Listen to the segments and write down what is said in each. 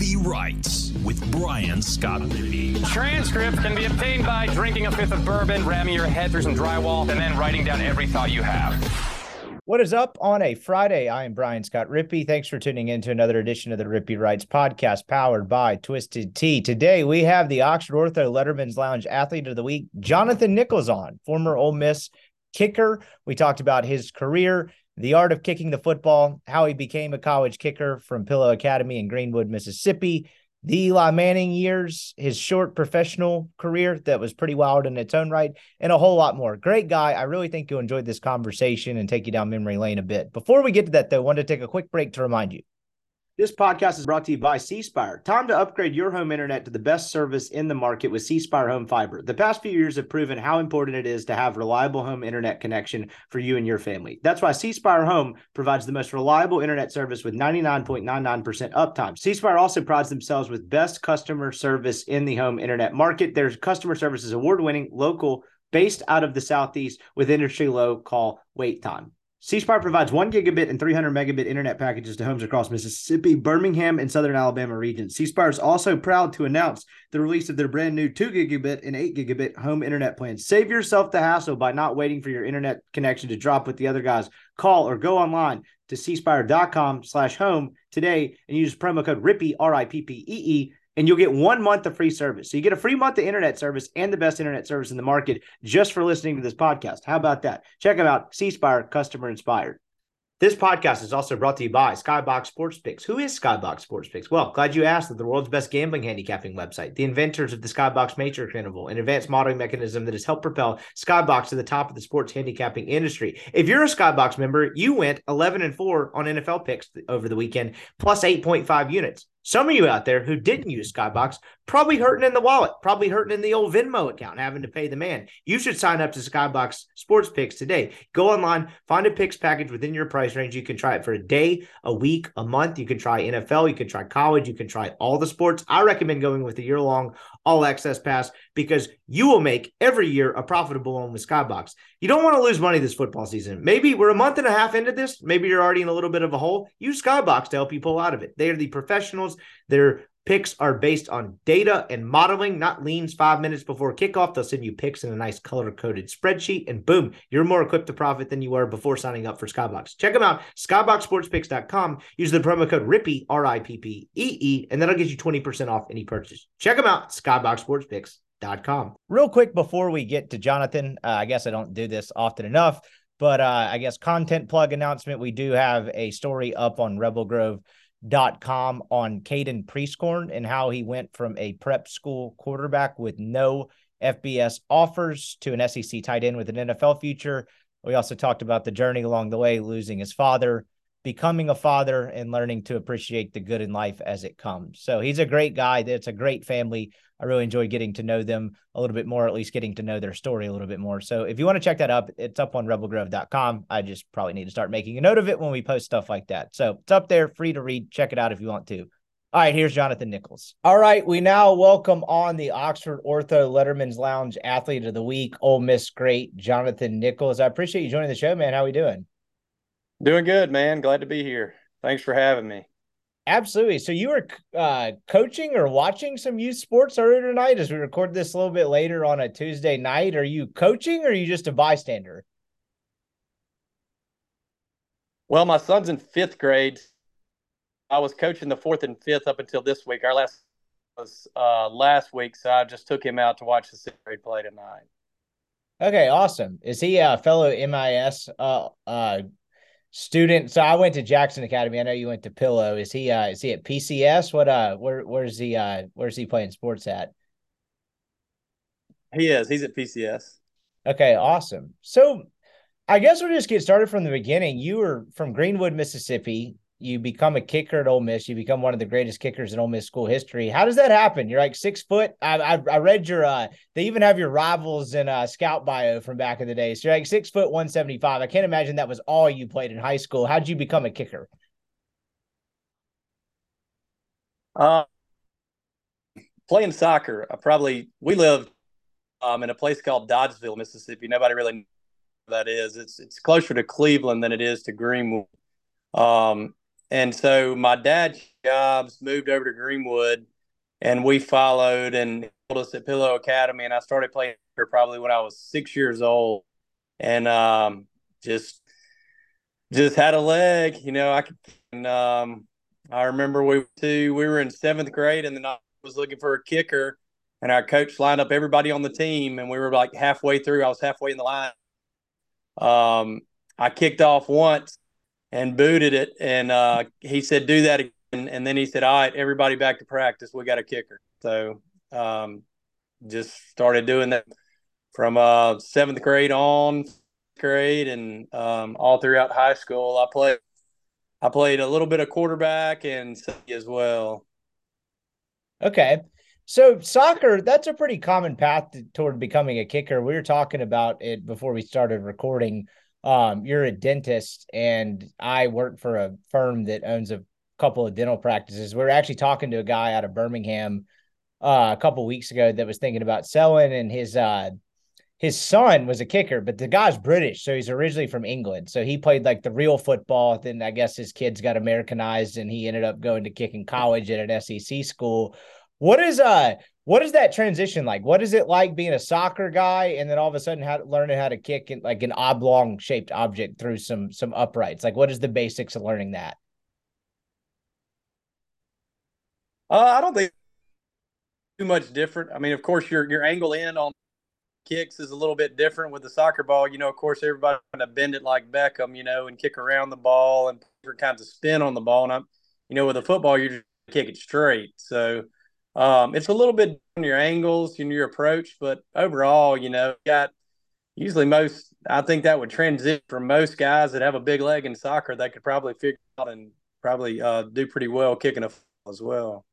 Rippy Writes with Brian Scott Rippey. Transcript can be obtained by drinking a fifth of bourbon, ramming your head through some drywall, and then writing down every thought you have. What is up on a Friday? I am Brian Scott Rippey. Thanks for tuning in to another edition of the Rippy Writes podcast powered by Twisted Tea. Today we have the Oxford Ortho Letterman's Lounge Athlete of the Week, Jonathan Nichols on, former Ole Miss kicker. We talked about his career, the art of kicking the football, how he became a college kicker from Pillow Academy in Greenwood, Mississippi, the Eli Manning years, his short professional career that was pretty wild in its own right, and a whole lot more. Great guy. I really think you'll enjoy this conversation and take you down memory lane a bit. Before we get to that, though, I wanted to take a quick break to remind you this podcast is brought to you by C Spire. Time to upgrade your home internet to the best service in the market with C Spire Home Fiber. The past few years have proven how important it is to have reliable home internet connection for you and your family. That's why C Spire Home provides the most reliable internet service with 99.99% uptime. C Spire also prides themselves with best customer service in the home internet market. Their customer service is award winning, local, based out of the Southeast with industry low call wait time. C Spire provides one gigabit and 300 megabit internet packages to homes across Mississippi, Birmingham, and Southern Alabama regions. C Spire is also proud to announce the release of their brand new 2 gigabit and 8 gigabit home internet plans. Save yourself the hassle by not waiting for your internet connection to drop with the other guys. Call or go online to cspire.com slash home today and use promo code RIPPEE, R I P P E E, and you'll get one month of free service. So you get a free month of internet service and the best internet service in the market just for listening to this podcast. How about that? Check them out. C Spire, customer inspired. This podcast is also brought to you by Skybox Sports Picks. Who is Skybox Sports Picks? Well, glad you asked. The world's best gambling handicapping website, the inventors of the Skybox Matrix Interval, an advanced modeling mechanism that has helped propel Skybox to the top of the sports handicapping industry. If you're a Skybox member, you went 11 and 4 on NFL picks over the weekend, plus 8.5 units. Some of you out there who didn't mm-hmm. use Skybox probably hurting in the wallet, probably hurting in the old Venmo account, having to pay the man. You should sign up to Skybox Sports Picks today. Go online, find a picks package within your price range. You can try it for a day, a week, a month. You can try NFL, you can try college, you can try all the sports. I recommend going with a year long all access pass because you will make every year a profitable one with Skybox. You don't want to lose money this football season. Maybe we're a month and a half into this. Maybe you're already in a little bit of a hole. Use Skybox to help you pull out of it. They are the professionals. They're Picks are based on data and modeling, not leans five minutes before kickoff. They'll send you picks in a nice color coded spreadsheet, and boom, you're more equipped to profit than you were before signing up for Skybox. Check them out, skyboxsportspicks.com. Use the promo code RIPPEE, R I P P E E, and that'll get you 20% off any purchase. Check them out, skyboxsportspicks.com. Real quick before we get to Jonathan, uh, I guess I don't do this often enough, but uh, I guess content plug announcement. We do have a story up on Rebel Grove dot com on Caden Prieskorn and how he went from a prep school quarterback with no FBS offers to an SEC tight end with an NFL future. We also talked about the journey along the way, losing his father, becoming a father, and learning to appreciate the good in life as it comes. So he's a great guy. It's a great family. I really enjoy getting to know them a little bit more, at least getting to know their story a little bit more. So if you want to check that up, it's up on rebelgrove.com. I just probably need to start making a note of it when we post stuff like that. So it's up there, free to read. Check it out if you want to. All right, here's Jonathan Nichols. All right, we now welcome on the Oxford Ortho Letterman's Lounge Athlete of the Week, Ole Miss great Jonathan Nichols. I appreciate you joining the show, man. How are we doing? Doing good, man. Glad to be here. Thanks for having me. Absolutely. So you were uh, coaching or watching some youth sports earlier tonight as we record this a little bit later on a Tuesday night. Are you coaching or are you just a bystander? Well, my son's in fifth grade. I was coaching the fourth and fifth up until this week. Our last was uh, last week, so I just took him out to watch the sixth grade play tonight. Okay, awesome. Is he a fellow MIS uh, uh, student. So I went to Jackson Academy. I know you went to Pillow. Is he uh is he at PCS? What uh where where's he uh where's he playing sports at? He is. He's at PCS. Okay, awesome. So I guess we'll just get started from the beginning. You were from Greenwood, Mississippi you become a kicker at Ole Miss. You become one of the greatest kickers in Ole Miss school history. How does that happen? You're like six foot. I I, I read your. uh They even have your rivals in uh scout bio from back in the day. So you're like six foot one seventy five. I can't imagine that was all you played in high school. How'd you become a kicker? Uh, playing soccer. I probably we lived um in a place called Doddsville, Mississippi. Nobody really knows that is. It's it's closer to Cleveland than it is to Greenwood. Um, and so my dad's jobs moved over to Greenwood, and we followed and told us at Pillow Academy, and I started playing probably when I was six years old, and um, just just had a leg, you know. I could, and, um, I remember we to we were in seventh grade, and then I was looking for a kicker, and our coach lined up everybody on the team, and we were like halfway through. I was halfway in the line. Um, I kicked off once and booted it, and uh, he said, "Do that again." And then he said, "All right, everybody back to practice. We got a kicker." So um, just started doing that from uh, seventh grade on, grade, and um, all throughout high school. I played. I played a little bit of quarterback and as well. Okay. So soccer, that's a pretty common path to, toward becoming a kicker. We were talking about it before we started recording. Um, you're a dentist, and I work for a firm that owns a couple of dental practices. We were actually talking to a guy out of Birmingham uh, a couple weeks ago that was thinking about selling, and his uh, his son was a kicker, but the guy's British, so he's originally from England. So he played like the real football. Then I guess his kids got Americanized, and he ended up going to kicking college at an SEC school. What is uh what is that transition like? What is it like being a soccer guy and then all of a sudden how learning how to kick in, like an oblong shaped object through some some uprights? Like what is the basics of learning that? Uh, I don't think too much different. I mean, of course, your your angle in on kicks is a little bit different with the soccer ball. You know, of course, everybody of bend it like Beckham, you know, and kick around the ball and different kinds of spin on the ball. And I'm, you know, with a football, you're just kick it straight. So um, it's a little bit on your angles and your approach, but overall, you know, got usually most. I think that would transit for most guys that have a big leg in soccer. They could probably figure out and probably uh, do pretty well kicking a as well.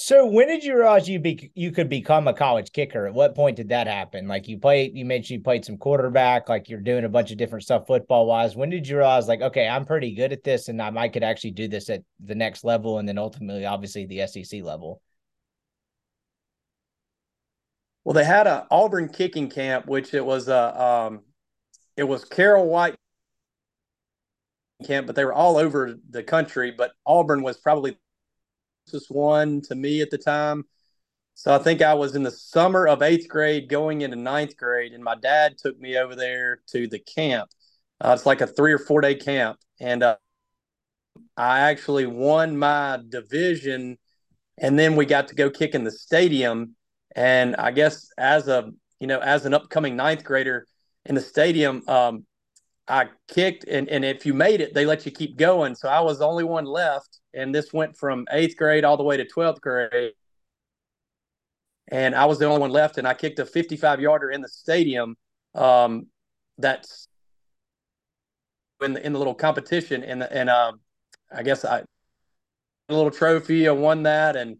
So when did you realize you be you could become a college kicker? At what point did that happen? Like you played, you mentioned you played some quarterback, like you're doing a bunch of different stuff football wise. When did you realize like, okay, I'm pretty good at this, and I might could actually do this at the next level, and then ultimately, obviously, the SEC level. Well, they had a Auburn kicking camp, which it was a um, it was Carol White camp, but they were all over the country. But Auburn was probably closest one to me at the time. So I think I was in the summer of eighth grade going into ninth grade, and my dad took me over there to the camp. Uh, it's like a three or four day camp. And uh, I actually won my division, and then we got to go kick in the stadium. And I guess as a you know as an upcoming ninth grader in the stadium, um, I kicked, and, and if you made it, they let you keep going. So I was the only one left, and this went from eighth grade all the way to twelfth grade. And I was the only one left, and I kicked a 55 yarder in the stadium. Um, that's in the in the little competition, and and um, I guess I a little trophy. I won that, and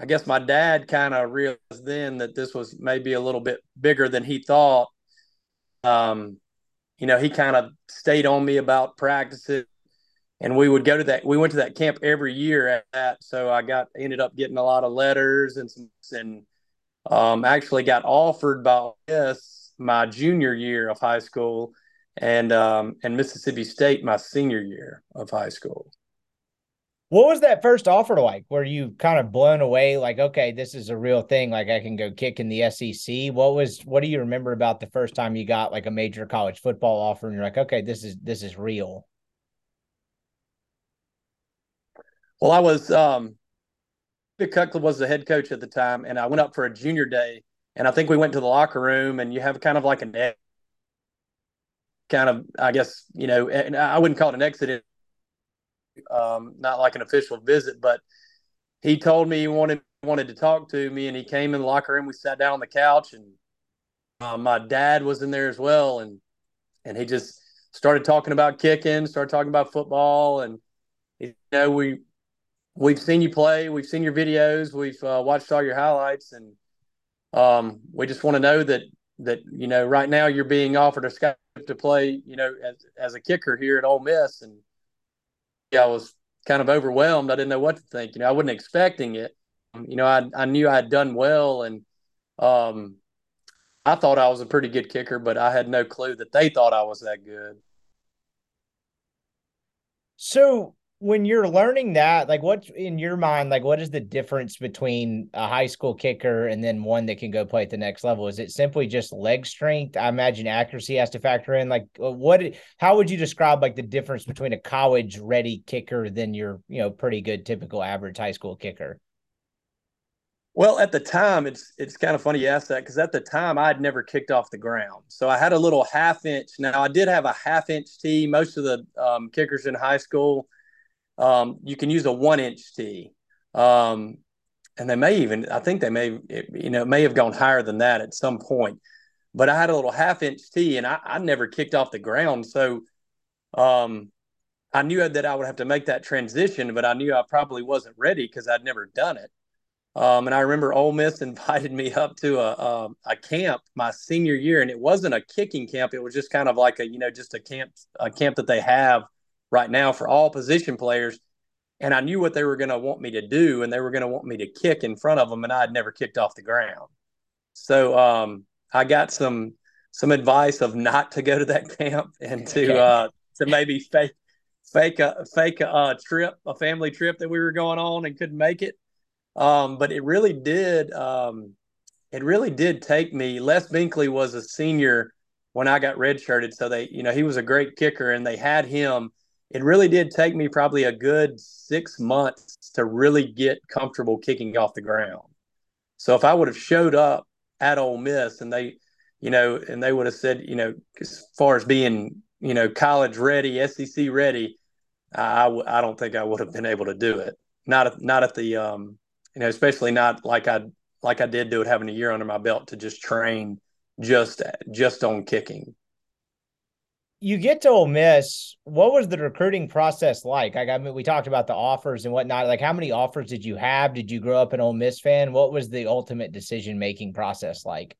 I guess my dad kind of realized then that this was maybe a little bit bigger than he thought. Um, you know, he kind of stayed on me about practices and we would go to that we went to that camp every year at that so i got ended up getting a lot of letters and some and um, actually got offered by this my junior year of high school and um, and mississippi state my senior year of high school what was that first offer like? Were you kind of blown away? Like, okay, this is a real thing. Like, I can go kick in the SEC. What was? What do you remember about the first time you got like a major college football offer, and you're like, okay, this is this is real. Well, I was um, Cutcliffe was the head coach at the time, and I went up for a junior day, and I think we went to the locker room, and you have kind of like an kind of, I guess, you know, and I wouldn't call it an exit um, not like an official visit, but he told me he wanted wanted to talk to me, and he came in the locker room. We sat down on the couch, and uh, my dad was in there as well, and and he just started talking about kicking, started talking about football, and you know we we've seen you play, we've seen your videos, we've uh, watched all your highlights, and um, we just want to know that that you know right now you're being offered a scholarship to play, you know, as as a kicker here at Ole Miss, and yeah, I was kind of overwhelmed. I didn't know what to think. You know, I wasn't expecting it. You know, I I knew I had done well, and um, I thought I was a pretty good kicker, but I had no clue that they thought I was that good. So when you're learning that, like what in your mind, like what is the difference between a high school kicker and then one that can go play at the next level? Is it simply just leg strength? I imagine accuracy has to factor in. Like uh, what how would you describe like the difference between a college ready kicker than your, you know, pretty good typical average high school kicker? Well, at the time, it's it's kind of funny you ask that because at the time I'd never kicked off the ground, so I had a little half inch. Now I did have a half inch tee. Most of the um, kickers in high school um, you can use a one inch tee. Um, and they may even, I think they may, you know, may have gone higher than that at some point. But I had a little half inch tee and I, I never kicked off the ground. So um, I knew that I would have to make that transition, but I knew I probably wasn't ready because I'd never done it. Um, and I remember Ole Miss invited me up to a, a, a camp my senior year, and it wasn't a kicking camp. It was just kind of like a you know just a camp a camp that they have right now for all position players. And I knew what they were going to want me to do, and they were going to want me to kick in front of them, and I had never kicked off the ground. So um, I got some some advice of not to go to that camp and to uh, to maybe fake fake a fake a, a, trip, a family trip that we were going on and couldn't make it. Um, but it really did. Um, it really did take me. Les Binkley was a senior when I got redshirted, so they, you know, he was a great kicker, and they had him it really did take me probably a good six months to really get comfortable kicking off the ground. So if I would have showed up at Ole Miss and they, you know, and they would have said, you know, as far as being, you know, college ready, SEC ready, I, I don't think I would have been able to do it. Not not at the, um, you know, especially not like I like I did do it having a year under my belt to just train just just on kicking you get to Ole Miss. What was the recruiting process like? Like, I mean, we talked about the offers and whatnot. Like, how many offers did you have? Did you grow up an Ole Miss fan? What was the ultimate decision making process like?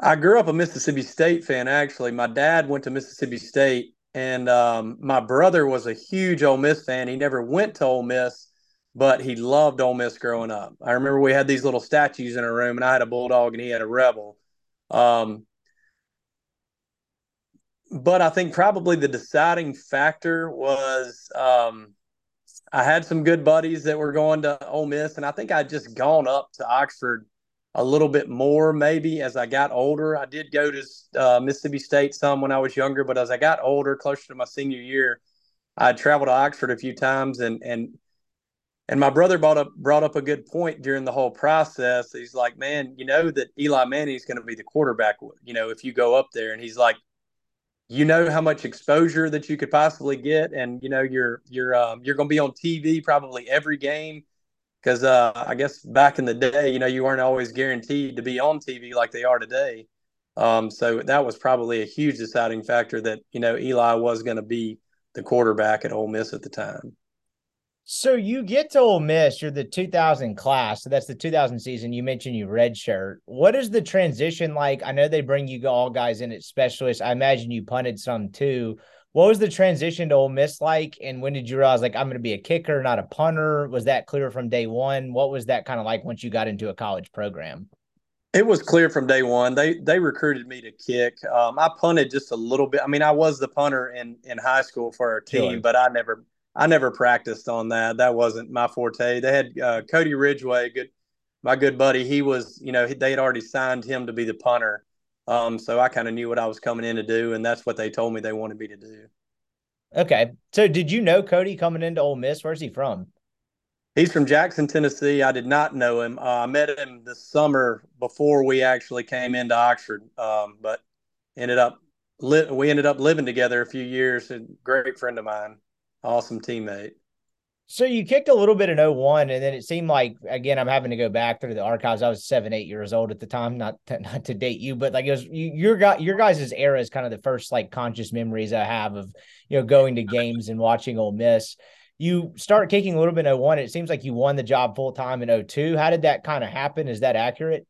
I grew up a Mississippi State fan. Actually, my dad went to Mississippi State, and um, my brother was a huge Ole Miss fan. He never went to Ole Miss, but he loved Ole Miss growing up. I remember we had these little statues in our room, and I had a bulldog, and he had a rebel. Um, but I think probably the deciding factor was um, I had some good buddies that were going to Ole Miss, and I think I'd just gone up to Oxford a little bit more maybe as I got older. I did go to uh, Mississippi State some when I was younger, but as I got older, closer to my senior year, I traveled to Oxford a few times, and and and my brother brought up brought up a good point during the whole process. He's like, "Man, you know that Eli Manning is going to be the quarterback. You know, if you go up there." And he's like, you know how much exposure that you could possibly get, and you know you're you're um, you're going to be on TV probably every game because uh, I guess back in the day, you know, you weren't always guaranteed to be on TV like they are today. Um, so that was probably a huge deciding factor that you know Eli was going to be the quarterback at Ole Miss at the time. So you get to Ole Miss, you're the 2000 class. So that's the 2000 season. You mentioned you redshirt. What is the transition like? I know they bring you all guys in at specialists. I imagine you punted some too. What was the transition to Ole Miss like? And when did you realize like I'm going to be a kicker, not a punter? Was that clear from day one? What was that kind of like once you got into a college program? It was clear from day one. They they recruited me to kick. Um, I punted just a little bit. I mean, I was the punter in in high school for our team, sure. but I never I never practiced on that. That wasn't my forte. They had uh, Cody Ridgeway, good, my good buddy. He was, you know, they had already signed him to be the punter. Um, so I kind of knew what I was coming in to do, and that's what they told me they wanted me to do. Okay. So did you know Cody coming into Ole Miss? Where's he from? He's from Jackson, Tennessee. I did not know him. Uh, I met him this summer before we actually came into Oxford, um, but ended up li- we ended up living together a few years. A great friend of mine awesome teammate. So you kicked a little bit in 01 and then it seemed like again I'm having to go back through the archives. I was 7 8 years old at the time, not to, not to date you, but like it was you, your guy your guys' era is kind of the first like conscious memories I have of you know going to games and watching Ole Miss. You start kicking a little bit in 01 it seems like you won the job full time in 02. How did that kind of happen? Is that accurate?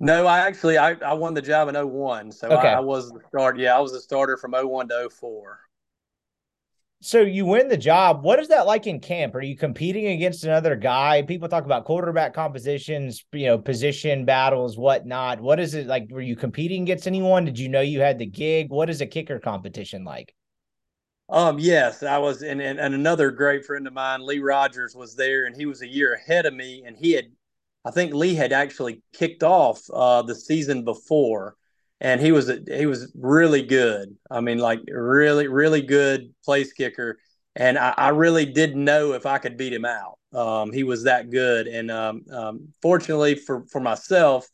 No, I actually I, I won the job in 01. So okay. I, I was the start. Yeah, I was the starter from 01 to 04 so you win the job. What is that like in camp? Are you competing against another guy? People talk about quarterback compositions, you know, position battles, whatnot. What is it like? Were you competing against anyone? Did you know you had the gig? What is a kicker competition like? Um, yes, I was, and, and and another great friend of mine, Lee Rogers, was there, and he was a year ahead of me, and he had, I think Lee had actually kicked off uh, the season before, and he was he was really good. I mean, like really really good place kicker, and I, I really didn't know if I could beat him out. Um, he was that good, and um, um, fortunately for for myself,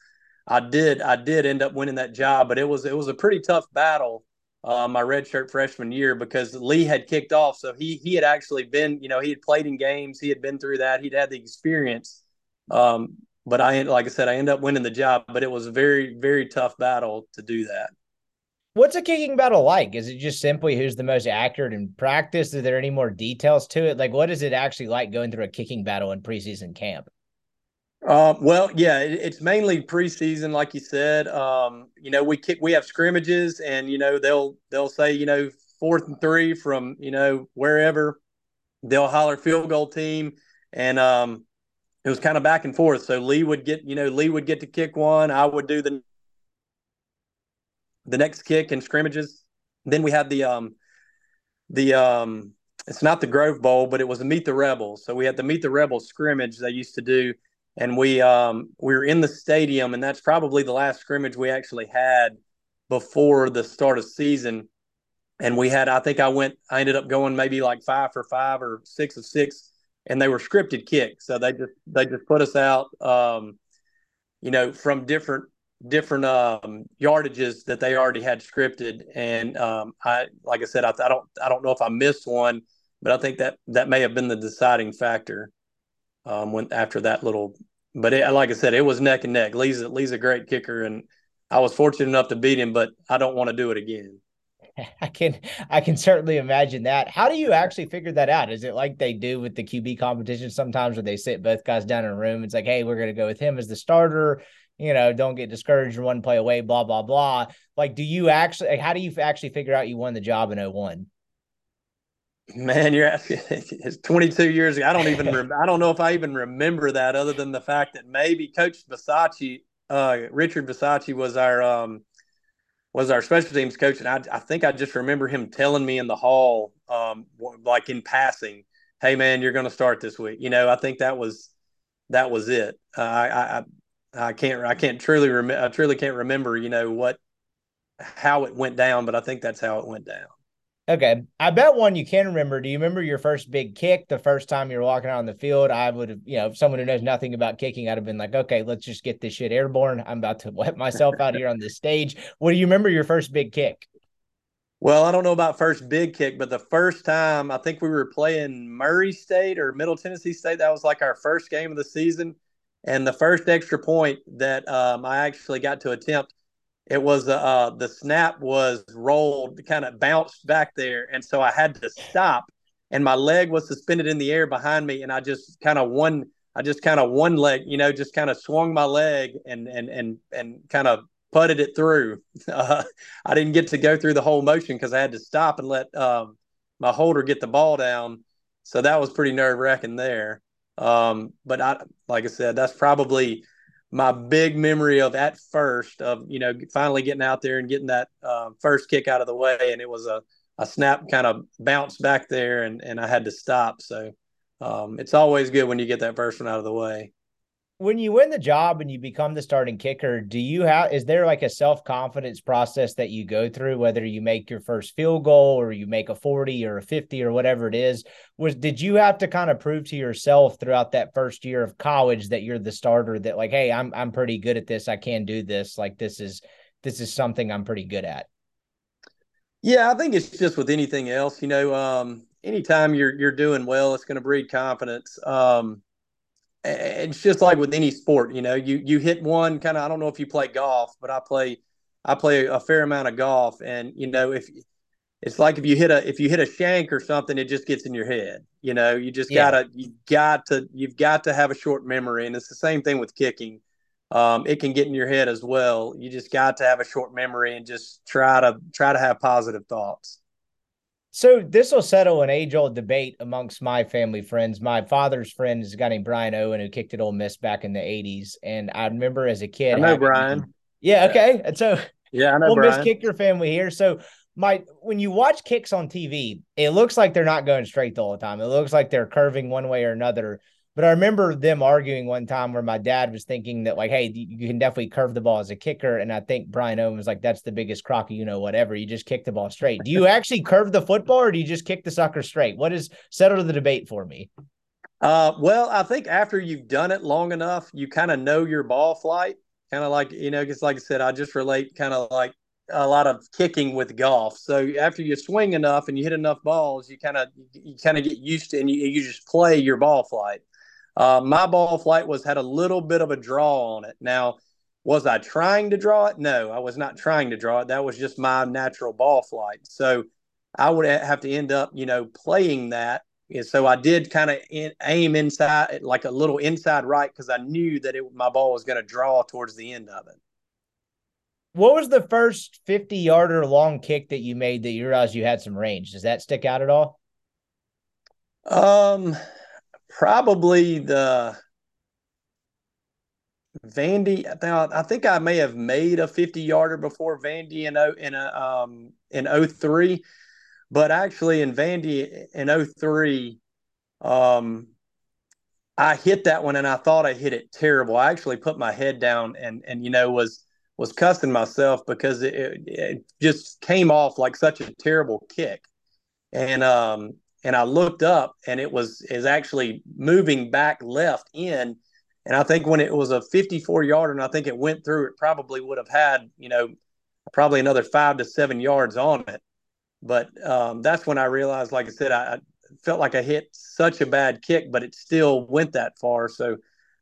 I did I did end up winning that job, but it was it was a pretty tough battle uh, my redshirt freshman year because Lee had kicked off. So he he had actually been, you know, he had played in games, he had been through that, he'd had the experience. Um, but I, like I said, I end up winning the job, but it was a very very tough battle to do that. What's a kicking battle like? Is it just simply who's the most accurate in practice? Is there any more details to it? Like, what is it actually like going through a kicking battle in preseason camp? Uh, well, yeah, it, it's mainly preseason, like you said. Um, you know, we kick, we have scrimmages, and you know they'll they'll say you know fourth and three from you know wherever. They'll holler field goal team, and um, it was kind of back and forth. So Lee would get you know Lee would get to kick one, I would do the the next kick and scrimmages. Then we had the um the um it's not the Grove Bowl, but it was a Meet the Rebels. So we had the Meet the Rebels scrimmage they used to do and we um, we were in the stadium, and that's probably the last scrimmage we actually had before the start of season. And we had, I think, I went, I ended up going maybe like five for five or six of six, and they were scripted kicks, so they just they just put us out, um, you know, from different different um, yardages that they already had scripted. And um, I, like I said, I, I don't I don't know if I missed one, but I think that that may have been the deciding factor um, when after that little. But it, like I said, it was neck and neck. Lee's Lee's a great kicker, and I was fortunate enough to beat him, but I don't want to do it again. I can I can certainly imagine that. How do you actually figure that out? Is it like they do with the QB competition sometimes where they sit both guys down in a room? It's like, hey, we're gonna go with him as the starter. You know, don't get discouraged one play away, blah, blah, blah. Like, do you actually like, how do you actually figure out you won the job in 01? Man, you're asking. It's 22 years ago. I don't even. Rem- I don't know if I even remember that, other than the fact that maybe Coach Bisaccia, uh, Richard Bisaccia, was our um, was our special teams coach, and I, I think I just remember him telling me in the hall, um, like in passing, "Hey, man, you're going to start this week." You know, I think that was that was it. Uh, I, I I can't I can't truly remember. I truly can't remember. You know what how it went down, but I think that's how it went down. Okay. I bet one you can remember. Do you remember your first big kick the first time you were walking on the field? I would have, you know, someone who knows nothing about kicking, I'd have been like, okay, let's just get this shit airborne. I'm about to wet myself out here on this stage. What do you remember your first big kick? Well, I don't know about first big kick, but the first time I think we were playing Murray State or Middle Tennessee State, that was like our first game of the season. And the first extra point that um, I actually got to attempt it was uh, uh the snap was rolled, kind of bounced back there, and so I had to stop, and my leg was suspended in the air behind me, and I just kind of one, I just kind of one leg, you know, just kind of swung my leg and and and and kind of putted it through. Uh, I didn't get to go through the whole motion because I had to stop and let um, my holder get the ball down, so that was pretty nerve wracking there. Um, but I, like I said, that's probably my big memory of at first of you know finally getting out there and getting that uh, first kick out of the way, and it was a a snap kind of bounced back there, and and I had to stop. So um, it's always good when you get that first one out of the way. When you win the job and you become the starting kicker, do you have is there like a self confidence process that you go through, whether you make your first field goal or you make a 40 or a 50 or whatever it is? was did you have to kind of prove to yourself throughout that first year of college that you're the starter that like hey i'm i'm pretty good at this. I can do this. Like this is this is something i'm pretty good at yeah i think it's just with anything else you know um anytime you're you're doing well it's going to breed confidence. Um it's just like with any sport you know you you hit one kind of i don't know if you play golf but i play i play a fair amount of golf and you know if it's like if you hit a if you hit a shank or something, it just gets in your head. You know, you just yeah. gotta you got to you've got to have a short memory, and it's the same thing with kicking. Um, it can get in your head as well. You just got to have a short memory and just try to try to have positive thoughts. So this will settle an age old debate amongst my family friends. My father's friend is a guy named Brian Owen who kicked at Ole Miss back in the '80s, and I remember as a kid. I know having, Brian. Yeah. Okay. And so yeah, I know Ole Brian. Miss kicker family here. So my when you watch kicks on TV, it looks like they're not going straight all the time. It looks like they're curving one way or another. But I remember them arguing one time where my dad was thinking that like, hey, you can definitely curve the ball as a kicker, and I think Brian Owen was like, that's the biggest crock, you know, whatever. You just kick the ball straight. Do you actually curve the football, or do you just kick the sucker straight? What is settle the debate for me? Uh, well, I think after you've done it long enough, you kind of know your ball flight. Kind of like you know, because like I said, I just relate kind of like a lot of kicking with golf. So after you swing enough and you hit enough balls, you kind of you kind of get used to and you, you just play your ball flight. Uh, my ball flight was had a little bit of a draw on it. Now, was I trying to draw it? No, I was not trying to draw it. That was just my natural ball flight. So I would have to end up, you know, playing that. And so I did kind of in, aim inside, like a little inside right, because I knew that it, my ball was going to draw towards the end of it. What was the first 50 yarder long kick that you made that you realized you had some range? Does that stick out at all? Um, probably the Vandy. I think I may have made a 50 yarder before Vandy in in a um in 03, but actually in Vandy in 03, um, I hit that one and I thought I hit it terrible. I actually put my head down and and you know was was cussing myself because it, it just came off like such a terrible kick. And um and I looked up and it was is actually moving back left in. And I think when it was a 54 yarder and I think it went through, it probably would have had, you know, probably another five to seven yards on it. But um, that's when I realized, like I said, I, I, felt like I hit such a bad kick, but it still went that far. So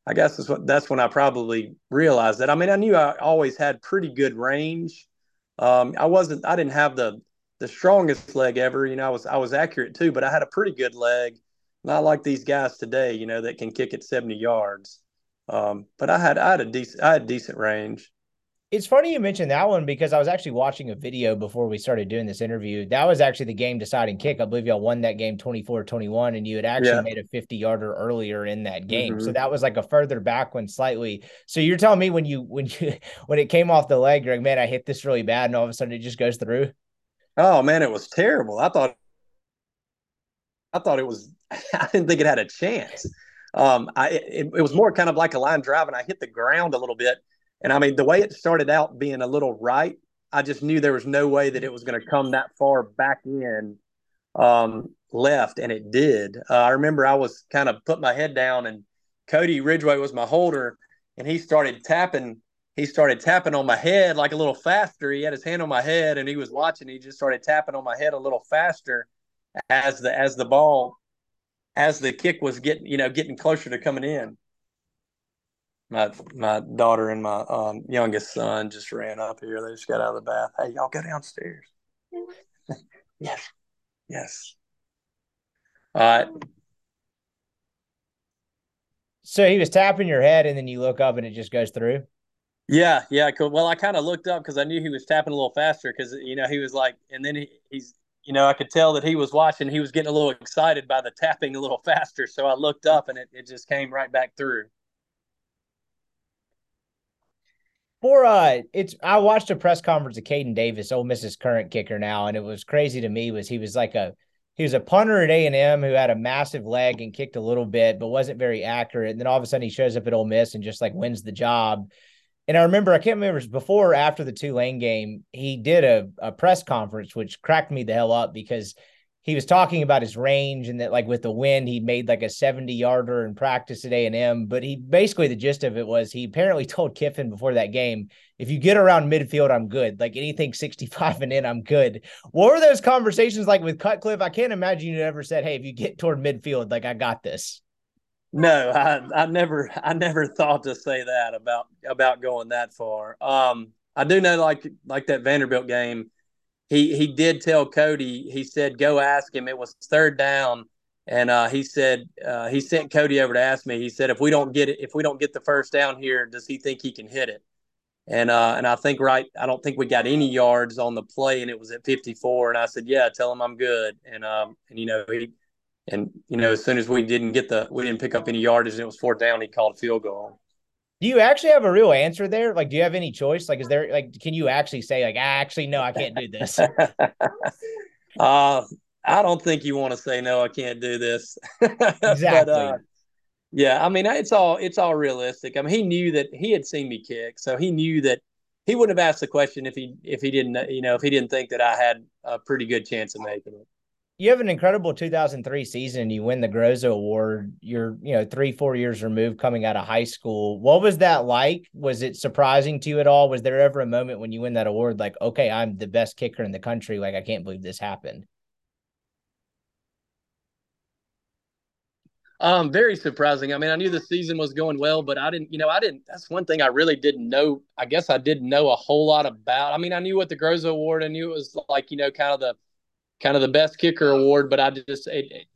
I guess that's what that's when I probably realized that. I mean, I knew I always had pretty good range. Um, I wasn't, I didn't have the the strongest leg ever. You know, I was I was accurate too, but I had a pretty good leg. Not like these guys today, you know, that can kick at 70 yards. Um, but I had I had a decent I had decent range. It's funny you mentioned that one because I was actually watching a video before we started doing this interview. That was actually the game deciding kick. I believe y'all won that game 24 21, and you had actually yeah. made a 50 yarder earlier in that game. Mm-hmm. So that was like a further back one slightly. So you're telling me when you, when you, when it came off the leg, you're like, man, I hit this really bad, and all of a sudden it just goes through? Oh man, it was terrible. I thought I thought it was I didn't think it had a chance. Um, I it, it was more kind of like a line drive, and I hit the ground a little bit. And I mean, the way it started out being a little right, I just knew there was no way that it was going to come that far back in um, left, and it did. Uh, I remember I was kind of put my head down, and Cody Ridgeway was my holder, and he started tapping he started tapping on my head like a little faster. He had his hand on my head and he was watching. He just started tapping on my head a little faster as the as the ball as the kick was getting you know getting closer to coming in. My my daughter and my um, youngest son just ran up here. They just got out of the bath. Hey, y'all go downstairs. yes, yes. All right. So he was tapping your head, and then you look up, and it just goes through. Yeah, yeah, cool. Well, I kind of looked up because I knew he was tapping a little faster because you know he was like, and then he, he's, you know, I could tell that he was watching. He was getting a little excited by the tapping a little faster, so I looked up and it, it just came right back through. For uh, it's I watched a press conference of Caden Davis, Ole Miss's current kicker now, and it was crazy to me. Was he was like a he was a punter at A and M who had a massive leg and kicked a little bit, but wasn't very accurate. And then all of a sudden he shows up at Ole Miss and just like wins the job. And I remember, I can't remember before or after the Tulane game, he did a, a press conference, which cracked me the hell up because he was talking about his range and that like with the wind, he made like a 70 yarder in practice at A&M. But he basically, the gist of it was he apparently told Kiffin before that game, if you get around midfield, I'm good. Like anything 65 and in, I'm good. What were those conversations like with Cutcliffe? I can't imagine you ever said, Hey, if you get toward midfield, like I got this. No, I, I never I never thought to say that about about going that far. Um, I do know like like that Vanderbilt game, he he did tell Cody. He said go ask him. It was third down, and uh, he said uh, he sent Cody over to ask me. He said if we don't get it, if we don't get the first down here, does he think he can hit it? And uh, and I think right, I don't think we got any yards on the play, and it was at 54. And I said, yeah, tell him I'm good. And um and you know he and you know, as soon as we didn't get the, we didn't pick up any yardage, and it was fourth down. He called a field goal. Do you actually have a real answer there? Like, do you have any choice? Like, is there like, can you actually say like, I actually, no, I can't do this? uh, I don't think you want to say no, I can't do this. Exactly. but, uh, yeah, I mean, it's all it's all realistic. I mean, he knew that he had seen me kick, so he knew that he wouldn't have asked the question if he if he didn't you know if he didn't think that I had a pretty good chance of making it. You have an incredible 2003 season. You win the Groza Award. You're you know three four years removed coming out of high school. What was that like? Was it surprising to you at all? Was there ever a moment when you win that award like okay I'm the best kicker in the country? Like I can't believe this happened. Um, very surprising. I mean, I knew the season was going well, but I didn't, you know, I didn't. That's one thing I really didn't know. I guess I didn't know a whole lot about. I mean, I knew what the Groza Award. I knew it was like, you know, kind of the, kind of the best kicker award, but I just, it,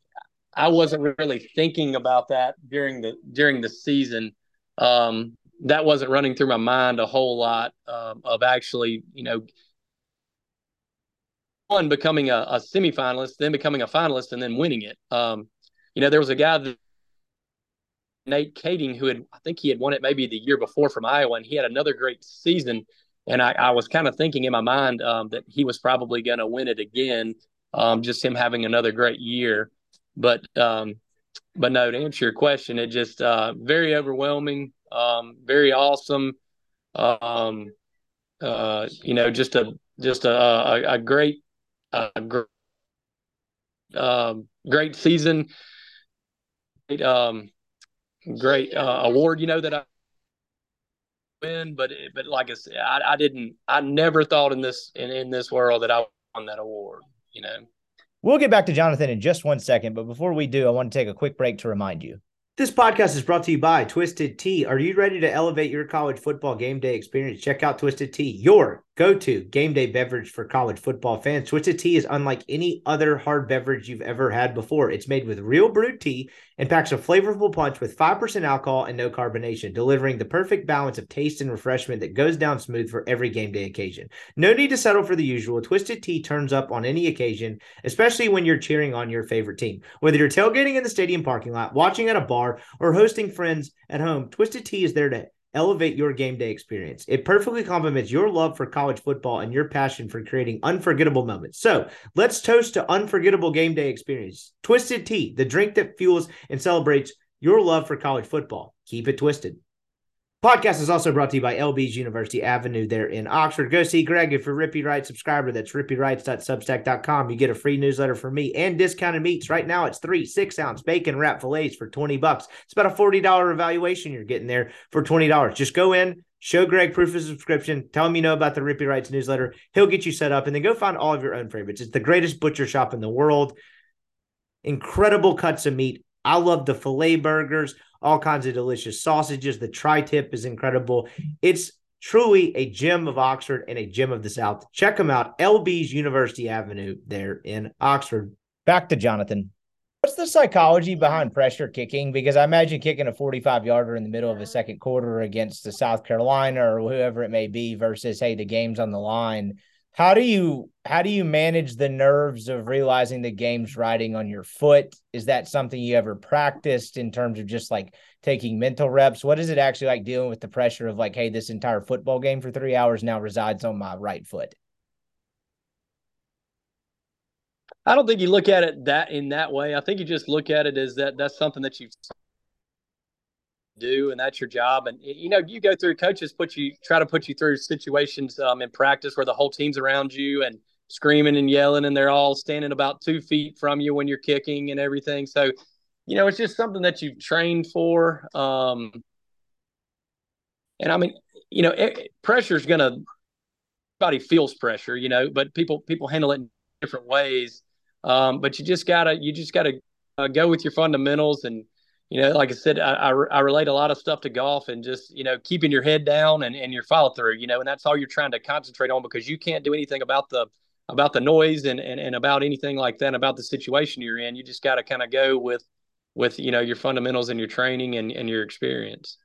I wasn't really thinking about that during the during the season. Um, that wasn't running through my mind a whole lot um, of actually, you know, one becoming a, a semifinalist, then becoming a finalist, and then winning it. Um, you know, there was a guy that Nate Kaeding who had I think he had won it maybe the year before from Iowa, and he had another great season. And I, I was kind of thinking in my mind um, that he was probably going to win it again, um, just him having another great year. But um, but no, to answer your question, it just uh, very overwhelming, um, very awesome. Um, uh, you know, just a just a a, a great a great, um, great season great, um, great uh, award, you know, that I win. But but like I said, I, I didn't. I never thought in this in, in this world that I won that award. You know. We'll get back to Jonathan in just one second, but before we do, I want to take a quick break to remind you. This podcast is brought to you by Twisted Tea. Are you ready to elevate your college football game day experience? Check out Twisted Tea, your go to game day beverage for college football fans. Twisted Tea is unlike any other hard beverage you've ever had before. It's made with real brewed tea and packs a flavorful punch with 5% alcohol and no carbonation, delivering the perfect balance of taste and refreshment that goes down smooth for every game day occasion. No need to settle for the usual. Twisted Tea turns up on any occasion, especially when you're cheering on your favorite team. Whether you're tailgating in the stadium parking lot, watching at a bar, or hosting friends at home, Twisted Tea is there to elevate your game day experience. It perfectly complements your love for college football and your passion for creating unforgettable moments. So let's toast to unforgettable game day experience. Twisted Tea, the drink that fuels and celebrates your love for college football. Keep it twisted. Podcast is also brought to you by LB's University Avenue there in Oxford. Go see Greg if you're Rippy Wright subscriber. That's rippywrights.substack.com. You get a free newsletter from me and discounted meats. Right now, it's three six ounce bacon wrap fillets for 20 bucks. It's about a $40 evaluation you're getting there for $20. Just go in, show Greg proof of subscription, tell him you know about the Rippy Writes newsletter. He'll get you set up, and then go find all of your own favorites. It's the greatest butcher shop in the world. Incredible cuts of meat. I love the filet burgers all kinds of delicious sausages. The tri tip is incredible. It's truly a gem of Oxford and a gem of the South. Check them out. LB's University Avenue there in Oxford. Back to Jonathan. What's the psychology behind pressure kicking? Because I imagine kicking a 45 yarder in the middle of a second quarter against the South Carolina or whoever it may be versus, hey, the game's on the line how do you how do you manage the nerves of realizing the game's riding on your foot? Is that something you ever practiced in terms of just like taking mental reps? What is it actually like dealing with the pressure of like hey this entire football game for three hours now resides on my right foot? I don't think you look at it that in that way. I think you just look at it as that that's something that you've do and that's your job. And you know you go through coaches put you try to put you through situations um, in practice where the whole team's around you and screaming and yelling and they're all standing about two feet from you when you're kicking and everything. So you know it's just something that you've trained for um, and i mean you know pressure is gonna everybody feels pressure you know but people people handle it in different ways. Um, but you just gotta you just gotta uh, go with your fundamentals and you know, like I said, I, I, I, relate a lot of stuff to golf and just, you know, keeping your head down and, and your follow through, you know, and that's all you're trying to concentrate on because you can't do anything about the, about the noise and, and, and about anything like that, about the situation you're in. You just got to kind of go with, with, you know, your fundamentals and your training and, and your experience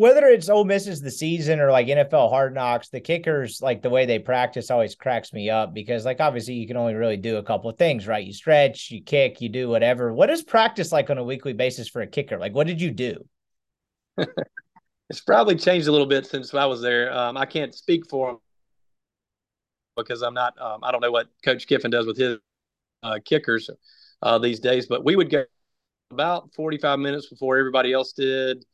whether it's Ole Miss's the season or like NFL Hard Knocks, the kickers like the way they practice always cracks me up because like obviously you can only really do a couple of things, right? You stretch, you kick, you do whatever. What is practice like on a weekly basis for a kicker? Like, what did you do? it's probably changed a little bit since I was there. Um, I can't speak for him because I'm not. Um, I don't know what Coach Kiffin does with his uh, kickers uh, these days, but we would go about 45 minutes before everybody else did.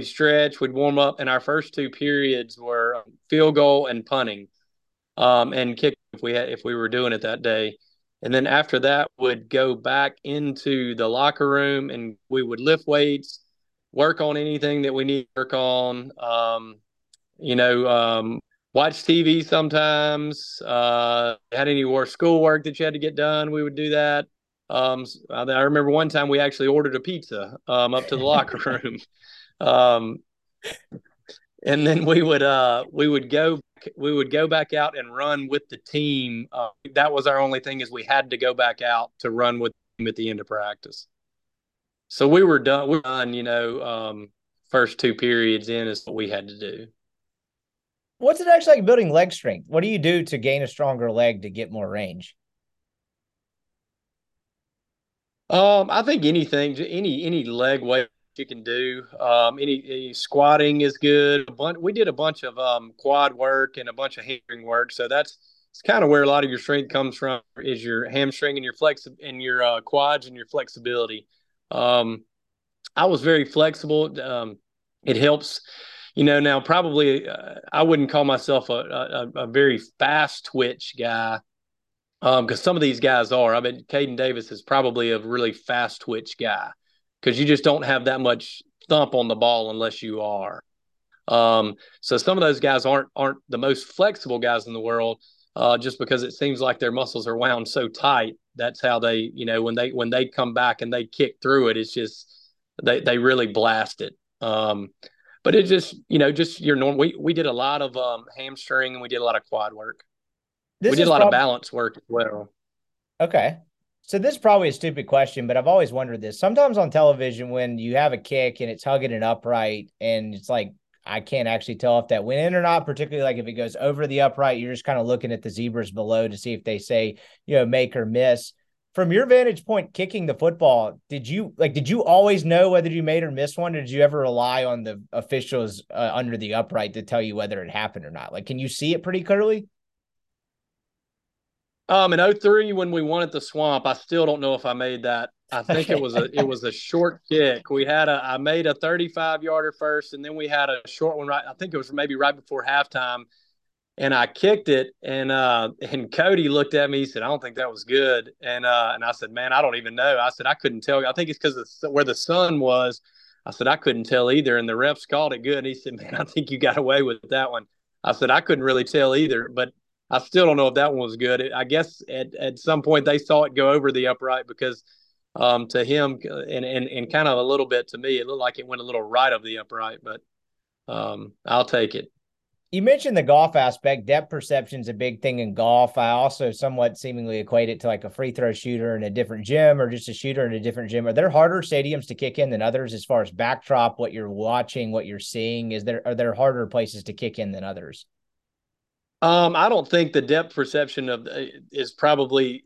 Stretch, we'd warm up, and our first two periods were field goal and punting, um, and kick if we had if we were doing it that day. And then after that, would go back into the locker room and we would lift weights, work on anything that we need to work on. Um, you know, um, watch TV sometimes. Uh, had any more schoolwork that you had to get done, we would do that. Um, I remember one time we actually ordered a pizza um, up to the locker room, um, and then we would uh, we would go we would go back out and run with the team. Uh, that was our only thing is we had to go back out to run with them at the end of practice. So we were done. We were done. You know, um, first two periods in is what we had to do. What's it actually like building leg strength? What do you do to gain a stronger leg to get more range? Um, I think anything, any any leg weight you can do. Um, any, any squatting is good. Bunch, we did a bunch of um, quad work and a bunch of hamstring work, so that's it's kind of where a lot of your strength comes from is your hamstring and your flex and your uh, quads and your flexibility. Um, I was very flexible. Um, it helps, you know. Now, probably uh, I wouldn't call myself a, a, a very fast twitch guy, um, because some of these guys are. I mean, Caden Davis is probably a really fast twitch guy because you just don't have that much thump on the ball unless you are. Um, so some of those guys aren't aren't the most flexible guys in the world, uh, just because it seems like their muscles are wound so tight. That's how they, you know, when they when they come back and they kick through it, it's just they they really blast it. Um, but it just, you know, just your normal. We we did a lot of um, hamstring and we did a lot of quad work. This we did a lot prob- of balance work as well. Okay. So this is probably a stupid question, but I've always wondered this. Sometimes on television, when you have a kick and it's hugging an upright, and it's like I can't actually tell if that went in or not, particularly like if it goes over the upright, you're just kind of looking at the zebras below to see if they say, you know, make or miss. From your vantage point, kicking the football, did you like? Did you always know whether you made or missed one? Or did you ever rely on the officials uh, under the upright to tell you whether it happened or not? Like, can you see it pretty clearly? Um, in 03, when we won at the swamp, I still don't know if I made that. I think it was a it was a short kick. We had a I made a 35 yarder first, and then we had a short one right. I think it was maybe right before halftime, and I kicked it, and uh, and Cody looked at me. He said, "I don't think that was good," and uh, and I said, "Man, I don't even know." I said, "I couldn't tell. I think it's because of where the sun was." I said, "I couldn't tell either," and the refs called it good. And he said, "Man, I think you got away with that one." I said, "I couldn't really tell either," but I still don't know if that one was good. I guess at, at some point they saw it go over the upright because um, to him and, and, and kind of a little bit to me, it looked like it went a little right of the upright, but um, I'll take it. You mentioned the golf aspect. Depth perception is a big thing in golf. I also somewhat seemingly equate it to like a free throw shooter in a different gym or just a shooter in a different gym. Are there harder stadiums to kick in than others as far as backdrop, what you're watching, what you're seeing? Is there are there harder places to kick in than others? Um, I don't think the depth perception of uh, is probably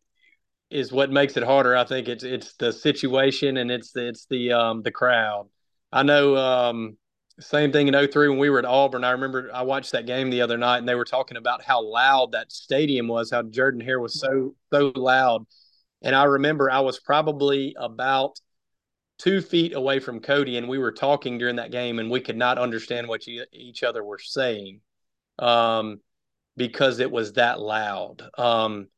is what makes it harder. I think it's it's the situation and it's the it's the um the crowd. I know um same thing in 03 when we were at Auburn. I remember I watched that game the other night and they were talking about how loud that stadium was, how Jordan Hare was so so loud. And I remember I was probably about two feet away from Cody and we were talking during that game and we could not understand what each other were saying. Um, because it was that loud. Um,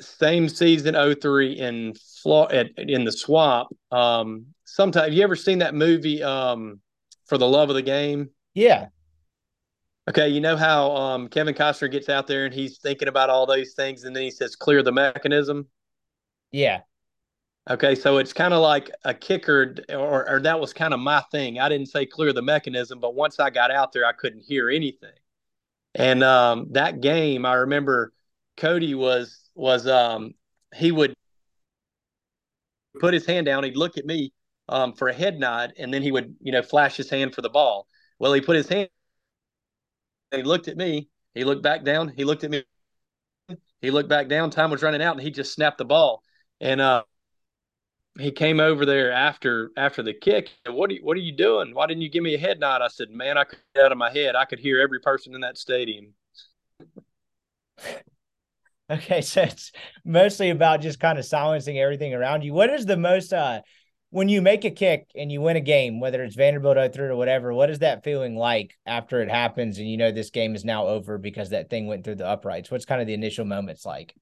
same season 03 in Florida in the swamp. Um, sometimes have you ever seen that movie um, for the love of the game? Yeah. Okay, you know how um, Kevin Costner gets out there and he's thinking about all those things, and then he says, "Clear the mechanism." Yeah. Okay, so it's kind of like a kicker, or, or that was kind of my thing. I didn't say clear the mechanism, but once I got out there, I couldn't hear anything. And um, that game, I remember Cody was was um, he would put his hand down. He'd look at me um, for a head nod, and then he would you know flash his hand for the ball. Well, he put his hand. He looked at me. He looked back down. He looked at me. He looked back down. Time was running out, and he just snapped the ball. And uh, he came over there after after the kick. What are you, what are you doing? Why didn't you give me a head nod? I said, man, I could get out of my head. I could hear every person in that stadium. Okay, so it's mostly about just kind of silencing everything around you. What is the most uh when you make a kick and you win a game, whether it's Vanderbilt 03 or whatever, what is that feeling like after it happens and you know this game is now over because that thing went through the uprights? What's kind of the initial moments like?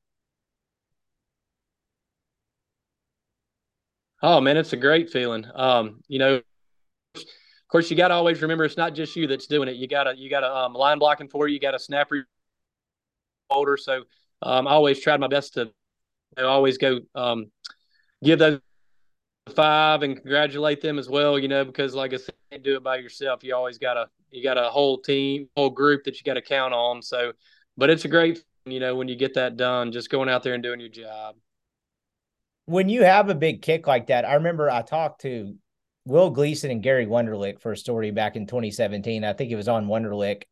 Oh man, it's a great feeling. Um, you know, of course, you got to always remember it's not just you that's doing it. You got to you got to um, line blocking for you. You got a snapper holder. So um, I always tried my best to you know, always go um, give those five and congratulate them as well. You know, because like I said, you do it by yourself. You always got a you got a whole team, whole group that you got to count on. So, but it's a great you know when you get that done, just going out there and doing your job. When you have a big kick like that, I remember I talked to Will Gleason and Gary Wunderlich for a story back in 2017. I think it was on Wunderlich